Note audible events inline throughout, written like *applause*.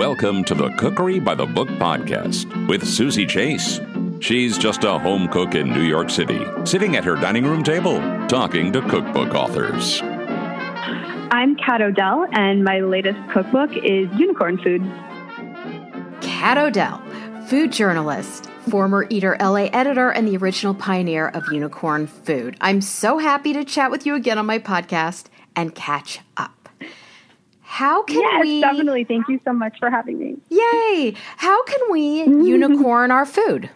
Welcome to the Cookery by the Book podcast with Suzy Chase. She's just a home cook in New York City, sitting at her dining room table, talking to cookbook authors. I'm Kat Odell, and my latest cookbook is Unicorn Food. Kat Odell, food journalist, former Eater LA editor, and the original pioneer of unicorn food. I'm so happy to chat with you again on my podcast and catch up. How can yes, we? definitely. Thank you so much for having me. Yay! How can we *laughs* unicorn our food?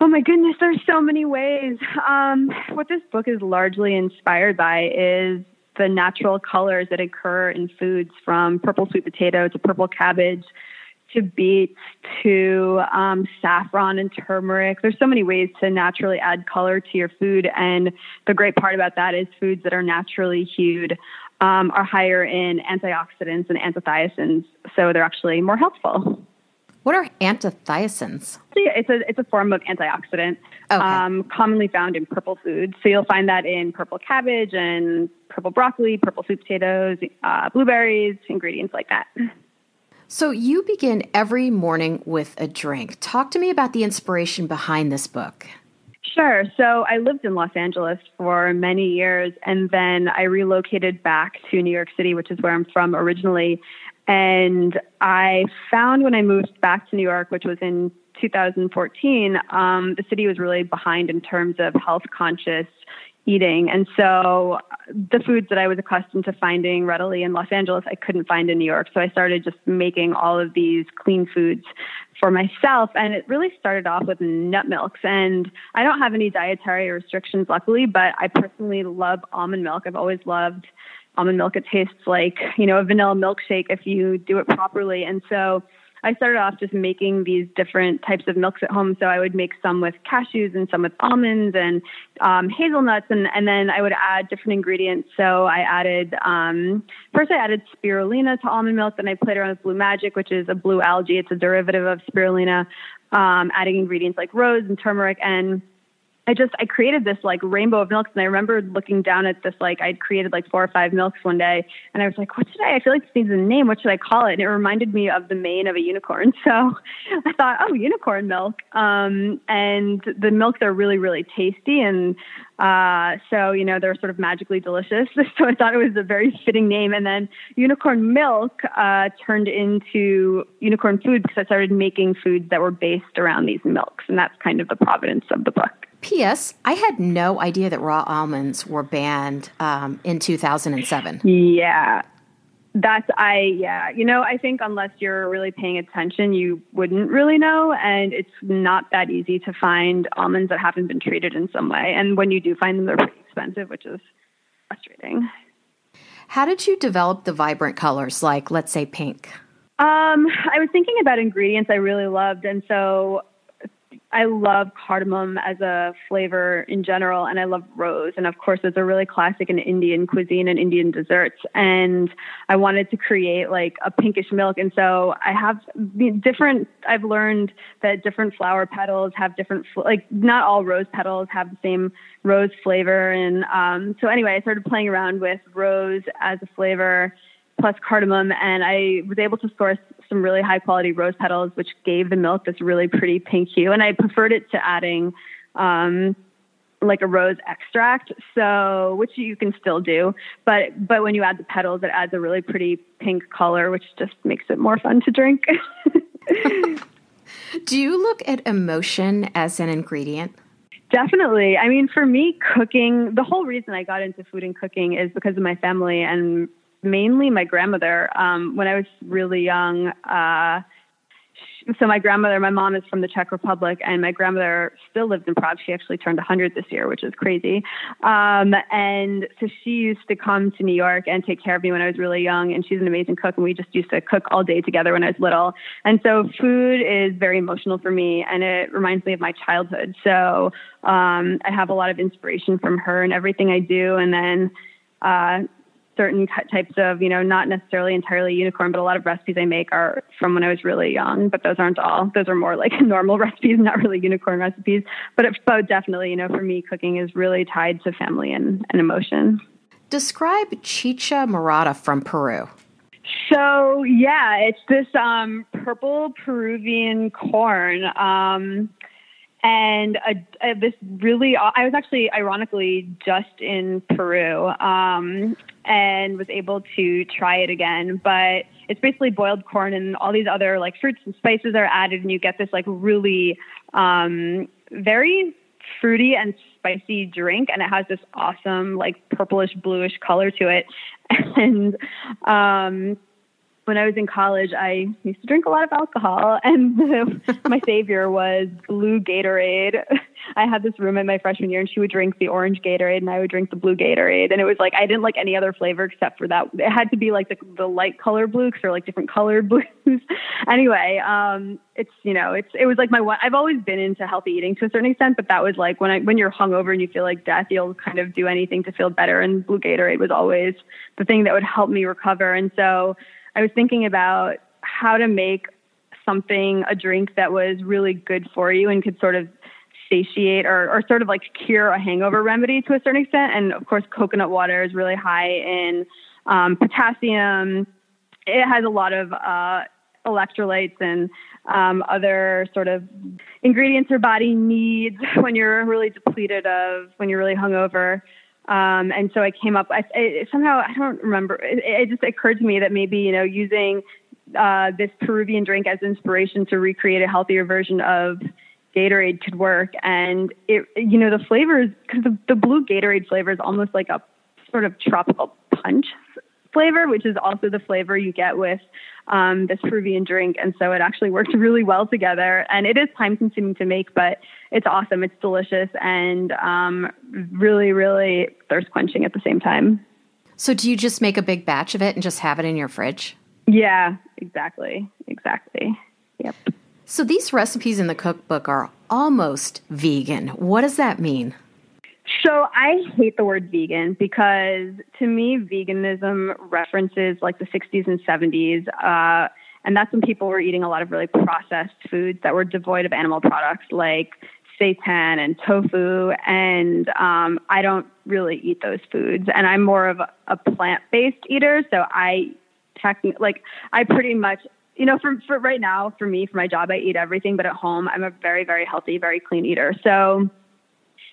Oh my goodness, there's so many ways. Um, what this book is largely inspired by is the natural colors that occur in foods from purple sweet potato to purple cabbage to beets to um, saffron and turmeric. There's so many ways to naturally add color to your food. And the great part about that is foods that are naturally hued um, are higher in antioxidants and anthocyanins, so they're actually more healthful. What are anthocyanins? It's a it's a form of antioxidant, okay. um, commonly found in purple foods. So you'll find that in purple cabbage and purple broccoli, purple sweet potatoes, uh, blueberries, ingredients like that. So you begin every morning with a drink. Talk to me about the inspiration behind this book. Sure. So I lived in Los Angeles for many years, and then I relocated back to New York City, which is where I'm from originally. And I found when I moved back to New York, which was in 2014, um, the city was really behind in terms of health conscious eating. And so the foods that I was accustomed to finding readily in Los Angeles, I couldn't find in New York. So I started just making all of these clean foods for myself. And it really started off with nut milks. And I don't have any dietary restrictions, luckily, but I personally love almond milk. I've always loved almond milk. It tastes like, you know, a vanilla milkshake if you do it properly. And so I started off just making these different types of milks at home. So I would make some with cashews and some with almonds and um, hazelnuts, and, and then I would add different ingredients. So I added um, first I added spirulina to almond milk. Then I played around with Blue Majik, which is a blue algae. It's a derivative of spirulina. Um, adding ingredients like rose and turmeric and I just I created this like rainbow of milks, and I remember looking down at this like I'd created like four or five milks one day, and I was like, what should I? I feel like this needs a name. What should I call it? And it reminded me of the mane of a unicorn, *laughs* so I thought, oh, unicorn milk. Um, and the milks are really really tasty, and uh, so you know they're sort of magically delicious. *laughs* So I thought it was a very fitting name. And then unicorn milk uh, turned into unicorn food because I started making foods that were based around these milks, and that's kind of the provenance of the book. P.S. I had no idea that raw almonds were banned um, in 2007. Yeah. That's I yeah you know I think unless you're really paying attention you wouldn't really know and it's not that easy to find almonds that haven't been treated in some way and when you do find them they're pretty expensive which is frustrating. How did you develop the vibrant colors like let's say pink? Um, I was thinking about ingredients I really loved and so I love cardamom as a flavor in general, and I love rose. And of course, it's a really classic in Indian cuisine and Indian desserts. And I wanted to create like a pinkish milk. And so I have different, I've learned that different flower petals have different, like, not all rose petals have the same rose flavor. And um, so, anyway, I started playing around with rose as a flavor plus cardamom, and I was able to source some really high quality rose petals, which gave the milk this really pretty pink hue. And I preferred it to adding um, like a rose extract, so which you can still do, but but when you add the petals, it adds a really pretty pink color, which just makes it more fun to drink. *laughs* do you look at emotion as an ingredient? Definitely. I mean, for me, cooking, the whole reason I got into food and cooking is because of my family and mainly my grandmother. Um, when I was really young, uh, so my grandmother, my mom is from the Czech Republic, and my grandmother still lives in Prague. She actually turned 100 this year, which is crazy. Um, and so she used to come to New York and take care of me when I was really young. And she's an amazing cook, and we just used to cook all day together when I was little. And so food is very emotional for me, and it reminds me of my childhood. So um, I have a lot of inspiration from her and everything I do. And then uh, certain types of, you know, not necessarily entirely unicorn, but a lot of recipes I make are from when I was really young. But those aren't all. Those are more like *laughs* normal recipes, not really unicorn recipes. But, it, but definitely, you know, for me, cooking is really tied to family and, and emotion. Describe chicha morada from Peru. So So yeah, it's this um, purple Peruvian corn. Um, and a, a, this really i was actually ironically just in peru um, and was able to try it again. But it's basically boiled corn and all these other like fruits and spices are added and you get this like really um, very fruity and spicy drink and it has this awesome like purplish bluish color to it. *laughs* And um, when I was in college, I used to drink a lot of alcohol, *laughs* and *laughs* my savior was blue Gatorade. *laughs* I had this roommate my freshman year, and she would drink the orange Gatorade, and I would drink the blue Gatorade. And it was like I didn't like any other flavor except for that. It had to be like the, the light color blue they're like different colored blues. anyway, um, it's you know, it's it was like my one. I've always been into healthy eating to a certain extent, but that was like when I when you're hungover and you feel like death, you'll kind of do anything to feel better. And blue Gatorade was always the thing that would help me recover. And so I was thinking about how to make something a drink that was really good for you and could sort of satiate or, or sort of like cure a hangover remedy to a certain extent. And of course, coconut water is really high in um, potassium. It has a lot of uh, electrolytes and um, other sort of ingredients your body needs *laughs* when you're really depleted of, when you're really hungover. Um, and so I came up, I, somehow, I don't remember, it, it, just occurred to me that maybe, you know, using uh, this Peruvian drink as inspiration to recreate a healthier version of Gatorade could work. And it, you know, the flavors, because the, the blue Gatorade flavor is almost like a sort of tropical punch flavor, which is also the flavor you get with um, this Peruvian drink. And so it actually worked *laughs* really well together. And it is time consuming to make, but it's awesome. It's delicious and um, really, really thirst quenching at the same time. So do you just make a big batch of it and just have it in your fridge? Yeah, exactly. Exactly. Yep. So these recipes in the cookbook are almost vegan. What does that mean? So I hate the word vegan because to me, veganism references like the 60s and 70s. Uh, and that's when people were eating a lot of really processed foods that were devoid of animal products like seitan and tofu. And um, I don't really eat those foods. And I'm more of a, plant based eater. So I technically, like, I pretty much you know, for, for right now, for me, for my job, I eat everything, but at home, I'm a very, very healthy, very clean eater. So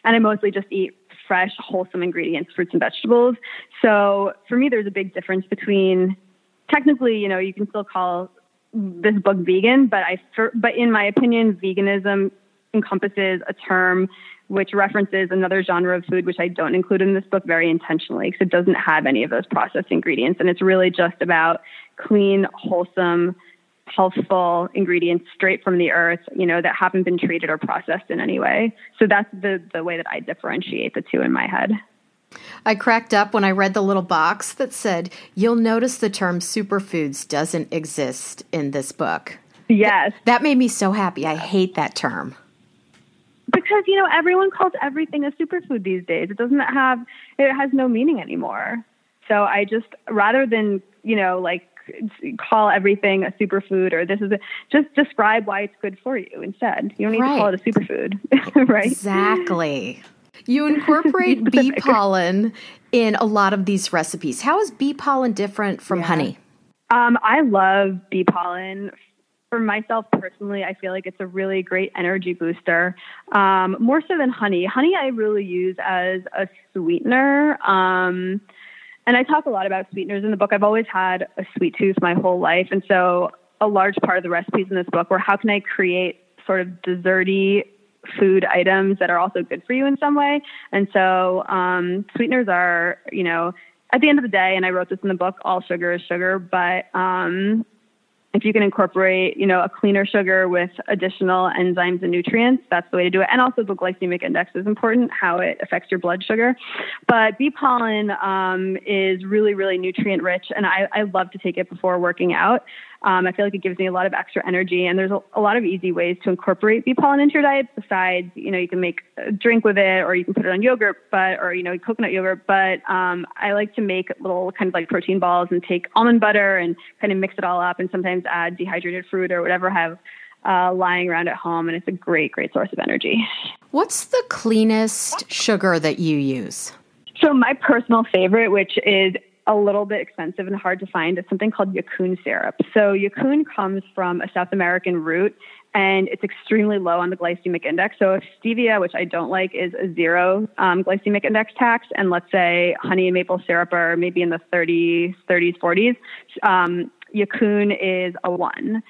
and I mostly just eat fresh, wholesome ingredients, fruits and vegetables. So for me, there's a big difference between technically, you know, you can still call this book vegan, but I, but in my opinion, veganism encompasses a term which references another genre of food, which I don't include in this book very intentionally because it doesn't have any of those processed ingredients. And it's really just about clean, wholesome, healthful ingredients straight from the earth, you know, that haven't been treated or processed in any way. So that's the the way that I differentiate the two in my head. I cracked up when I read the little box that said, "You'll notice the term superfoods doesn't exist in this book." Yes. Th- that made me so happy. I hate that term. Because, you know, everyone calls everything a superfood these days. It doesn't have it has no meaning anymore. So I just rather than, you know, like call everything a superfood or this is a, just describe why it's good for you instead. You don't need right. to call it a superfood, *laughs* right? Exactly. You *laughs* incorporate bee pollen in a lot of these recipes. How is bee pollen different from yeah. honey? Um, I love bee pollen. For myself personally, I feel like it's a really great energy booster. Um, more so than honey. Honey, I really use as a sweetener. Um, and I talk a lot about sweeteners in the book. I've always had a sweet tooth my whole life. And so a large part of the recipes in this book were how can I create sort of desserty food items that are also good for you in some way. And so um, sweeteners are, you know, at the end of the day, and I wrote this in the book, all sugar is sugar, but um, if you can incorporate, you know, a cleaner sugar with additional enzymes and nutrients, that's the way to do it. And also the glycemic index is important, how it affects your blood sugar. But bee pollen um, is really, really nutrient rich, and I, I love to take it before working out. Um, I feel like it gives me a lot of extra energy, and there's a, a, lot of easy ways to incorporate bee pollen into your diet. Besides, you know, you can make a drink with it, or you can put it on yogurt, but or you know, coconut yogurt. But um, I like to make little kind of like protein balls and take almond butter and kind of mix it all up, and sometimes add dehydrated fruit or whatever I have uh, lying around at home, and it's a great, great source of energy. What's the cleanest sugar that you use? So my personal favorite, which is a little bit expensive and hard to find is something called yacon syrup. So yacon comes from a South American root and it's extremely low on the glycemic index. So if stevia, which I don't like, is a zero um, glycemic index tax, and let's say honey and maple syrup are maybe in the 30s, 30s, 40s, um, yacon is a one.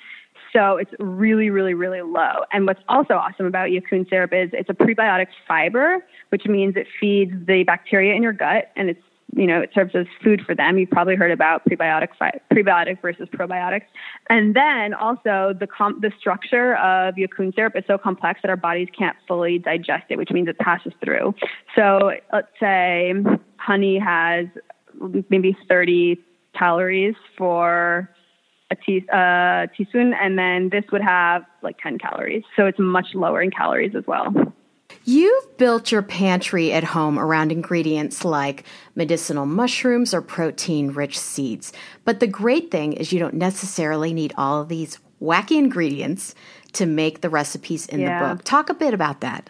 So it's really, really, really low. And what's also awesome about yacon syrup is it's a prebiotic fiber, which means it feeds the bacteria in your gut and it's you know, it serves as food for them. You've probably heard about prebiotic prebiotic versus probiotics. And then also the com- the structure of yacon syrup is so complex that our bodies can't fully digest it, which means it passes through. So let's say honey has maybe 30 calories for a tea, uh, teaspoon, and then this would have like 10 calories. So it's much lower in calories as well. You've built your pantry at home around ingredients like medicinal mushrooms or protein rich seeds. But the great thing is you don't necessarily need all of these wacky ingredients to make the recipes in yeah. the book. Talk a bit about that.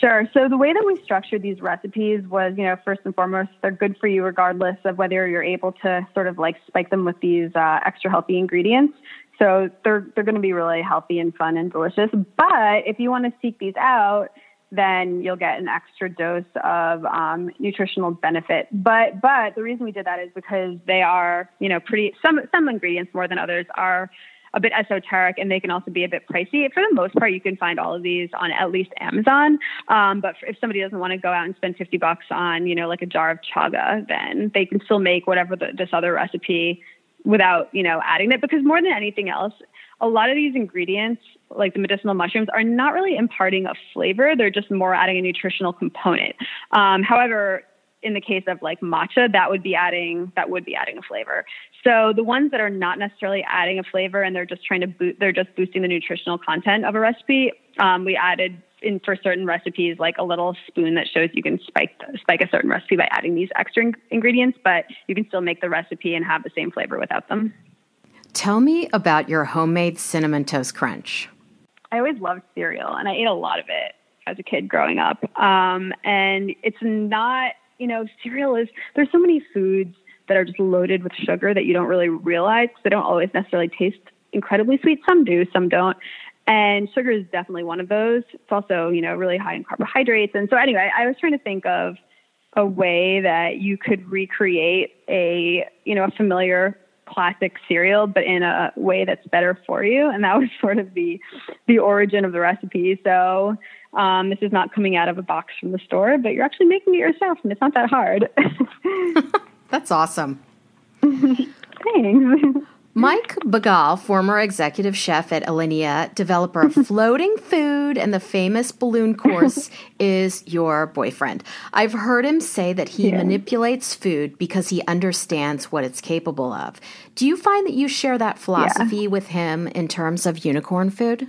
Sure. So the way that we structured these recipes was, you know, first and foremost, they're good for you regardless of whether you're able to sort of like spike them with these uh, extra healthy ingredients. So they're they're going to be really healthy and fun and delicious. But if you want to seek these out, then you'll get an extra dose of um, nutritional benefit. But but the reason we did that is because they are you know pretty some some ingredients more than others are a bit esoteric and they can also be a bit pricey. For the most part, you can find all of these on at least Amazon. Um, but if somebody doesn't want to go out and spend 50 bucks on, you know, like a jar of chaga, then they can still make whatever the, this other recipe without, you know, adding it. Because more than anything else, a lot of these ingredients, like the medicinal mushrooms, are not really imparting a flavor. They're just more adding a nutritional component. Um, however, in the case of like matcha, that would be adding that would be adding a flavor. So the ones that are not necessarily adding a flavor and they're just trying to boot, they're just boosting the nutritional content of a recipe. Um, we added in for certain recipes like a little spoon that shows you can spike spike a certain recipe by adding these extra in- ingredients, but you can still make the recipe and have the same flavor without them. Tell me about your homemade cinnamon toast crunch. I always loved cereal, and I ate a lot of it as a kid growing up. Um, and it's not, you know, cereal is, there's so many foods that are just loaded with sugar that you don't really realize they don't always necessarily taste incredibly sweet. Some do, some don't. And sugar is definitely one of those. It's also, you know, really high in carbohydrates. And so, anyway, I was trying to think of a way that you could recreate a, you know, a familiar classic cereal, but in a way that's better for you. And that *laughs* was sort of the the origin of the recipe. So um, this is not coming out of a box from the store, but you're actually making it yourself, and it's not that hard. *laughs* *laughs* that's awesome. Thanks. Mike Bagale, former executive chef at Alinea, developer of *laughs* floating food and the famous balloon course, *laughs* is your boyfriend. I've heard him say that he yeah. manipulates food because he understands what it's capable of. Do you find that you share that philosophy yeah. with him in terms of unicorn food?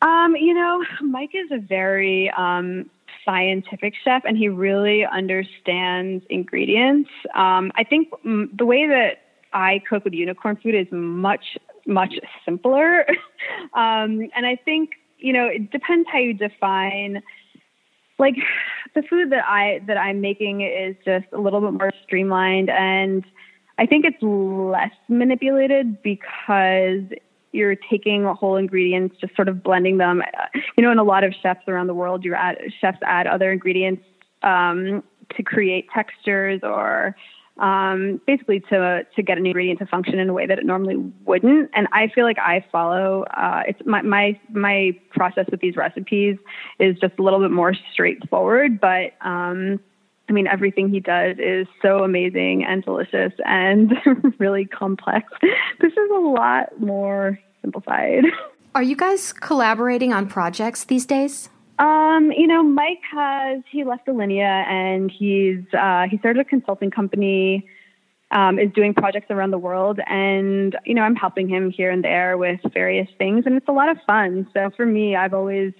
Um, you know, Mike is a very um, scientific chef and he really understands ingredients. Um, I think the way that I cook with unicorn food is much, much simpler. *laughs* um, and I think, you know, it depends how you define like the food that I that I'm making is just a little bit more streamlined and I think it's less manipulated because you're taking whole ingredients, just sort of blending them. You know, in a lot of chefs around the world, you add chefs add other ingredients um, to create textures or um, basically to to get an ingredient to function in a way that it normally wouldn't. And I feel like I follow. Uh, it's my my my process with these recipes is just a little bit more straightforward, but. Um, I mean, everything he does is so amazing and delicious and *laughs* really complex. This is a lot more simplified. Are you guys collaborating on projects these days? Um, you know, Mike has he left Alinea and he's uh, he started a consulting company. Um, is doing projects around the world, and you know, I'm helping him here and there with various things, and it's a lot of fun. So for me, I've always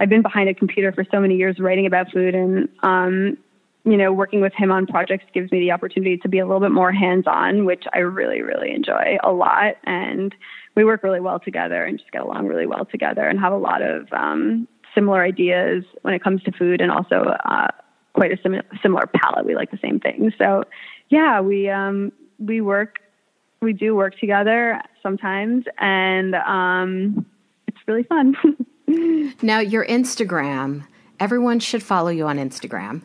I've been behind a computer for so many years writing about food, and um, you know, working with him on projects gives me the opportunity to be a little bit more hands-on, which I really, really enjoy a lot. And we work really well together and just get along really well together and have a lot of um, similar ideas when it comes to food and also uh, quite a sim- similar palate. We like the same things. So yeah, we um, we work, we do work together sometimes, and um, it's really fun. *laughs* now, your Instagram, everyone should follow you on Instagram.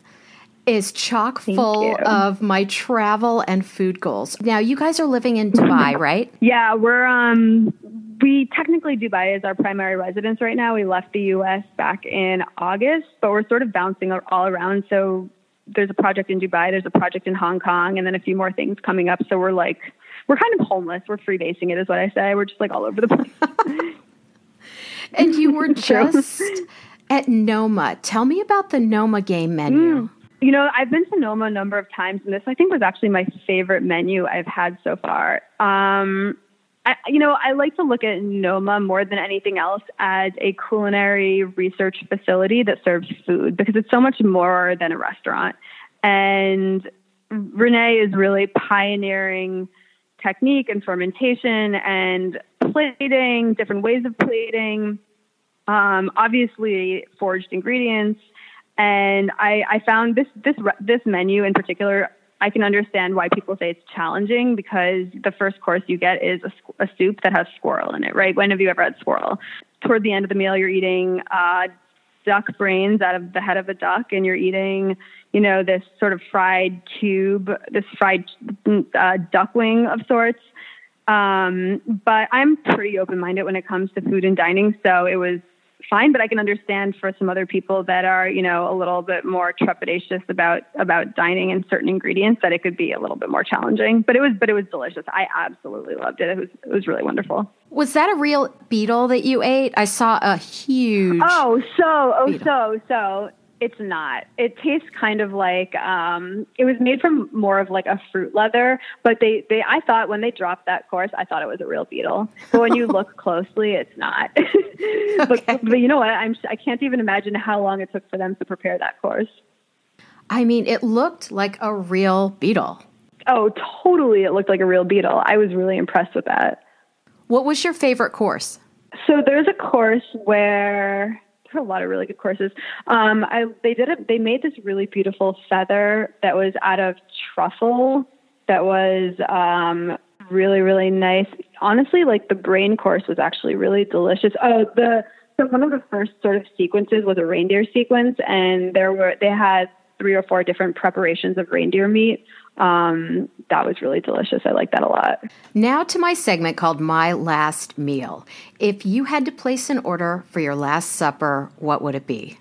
Is chock full of my travel and food goals. Now, you guys are living in Dubai, *laughs* right? Yeah, we're um we technically Dubai is our primary residence right now. We left the US back in August, but we're sort of bouncing all around. So there's a project in Dubai, there's a project in Hong Kong, and then a few more things coming up. So we're like, we're kind of homeless. We're freebasing it, is what I say. We're just like all over the place. *laughs* *laughs* and you were just at Noma. Tell me about the Noma game menu. Mm. You know, I've been to Noma a number of times, and this I think was actually my favorite menu I've had so far. Um, I, you know, I like to look at NOMA more than anything else as a culinary research facility that serves food because it's so much more than a restaurant. And René is really pioneering technique and fermentation and plating, different ways of plating, um, obviously forged ingredients. And I, I found this this this menu in particular I can understand why people say it's challenging because the first course you get is a, a, soup that has squirrel in it, right? When have you ever had squirrel? Toward the end of the meal, you're eating uh, duck brains out of the head of a duck, and you're eating, you know, this sort of fried cube, this fried uh, duck wing of sorts. Um, but I'm pretty open minded when it comes to food and dining, so it was fine, but I can understand for some other people that are, you know, a little bit more trepidatious about about dining and certain ingredients that it could be a little bit more challenging. But it was but it was delicious. I absolutely loved it. It was it was really wonderful. Was that a real beetle that you ate? I saw a huge Oh, so oh beetle. so so it's not. It tastes kind of like um, it was made from more of like a fruit leather, but they, they I thought when they dropped that course, I thought it was a real beetle. But when you *laughs* look closely, it's not. *laughs* but, okay. but you know what? I'm I can't even imagine how long it took for them to prepare that course. I mean, it looked like a real beetle. Oh, totally! It looked like a real beetle. I was really impressed with that. What was your favorite course? So there's a course where there are a lot of really good courses. Um, I, they did it. They made this really beautiful feather that was out of truffle. That was um, really really nice. Honestly, like the brain course was actually really delicious. Oh, the so one of the first sort of sequences was a reindeer sequence, and there were they had three or four different preparations of reindeer meat um, that was really delicious. I like that a lot. Now to my segment called My Last Meal. If you had to place an order for your last supper, what would it be?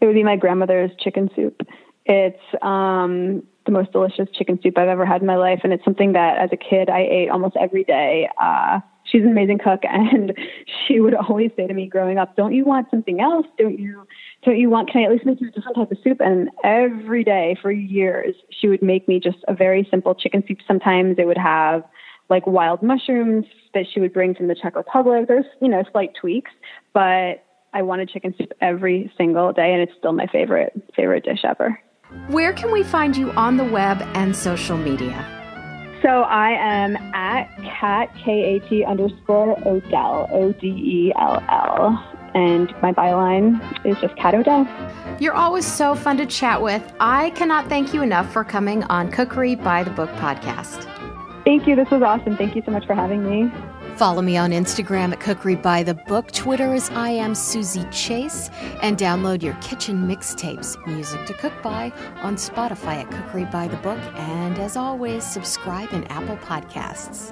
It would be my grandmother's chicken soup. It's um, the most delicious chicken soup I've ever had in my life, and it's something that as a kid I ate almost every day. Uh, she's an amazing cook, and she would always say to me growing up, "Don't you want something else? Don't you?" don't you want, can I at least make you a different type of soup? And every day for years, she would make me just a very simple chicken soup. Sometimes it would have like wild mushrooms that she would bring from the Czech Republic. There's, you know, slight tweaks, but I wanted chicken soup every single day, and it's still my favorite, favorite dish ever. Where can we find you on the web and social media? So I am at cat, K A T underscore Odell, O D E L L and my byline is just Kat Odell. You're always so fun to chat with. I cannot thank you enough for coming on Cookery by the Book podcast. Thank you. This was awesome. Thank you so much for having me. Follow me on Instagram at Cookery by the Book. Twitter is I am Suzy Chase. And download your kitchen mixtapes, music to cook by, on Spotify at Cookery by the Book. And as always, subscribe in Apple Podcasts.